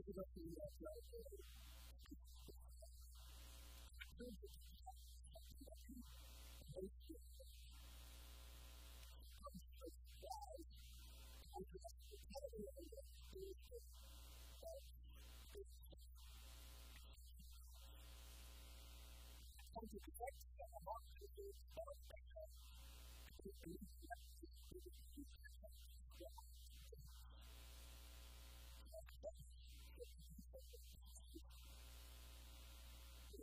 that is up to you guys right here. Thank you.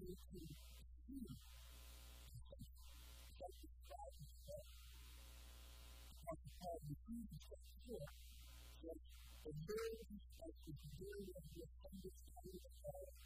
the very, at the very, at the very,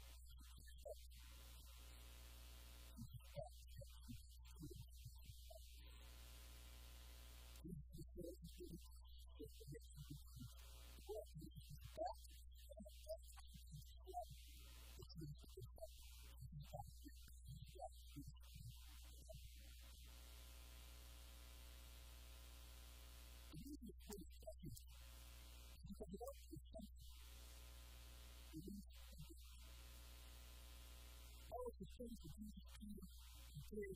the things that we do and do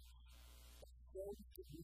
going to be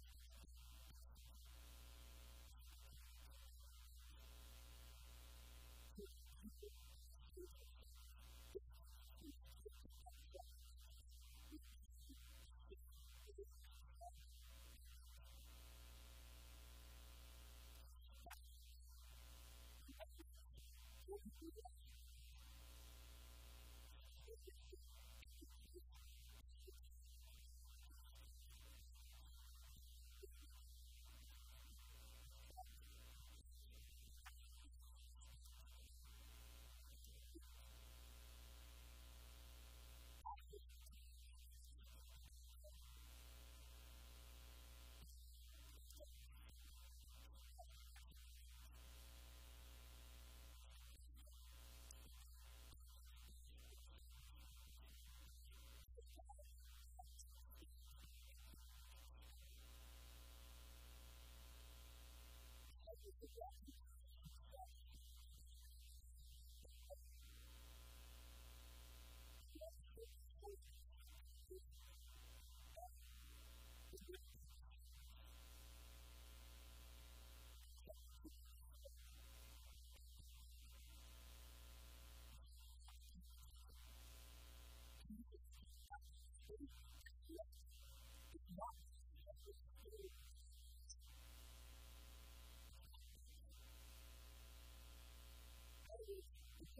Jesus.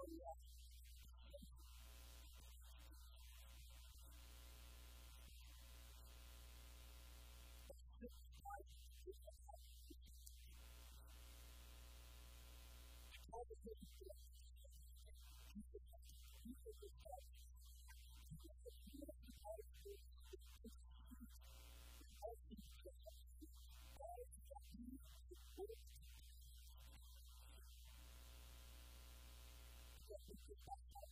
storia. Thank you. to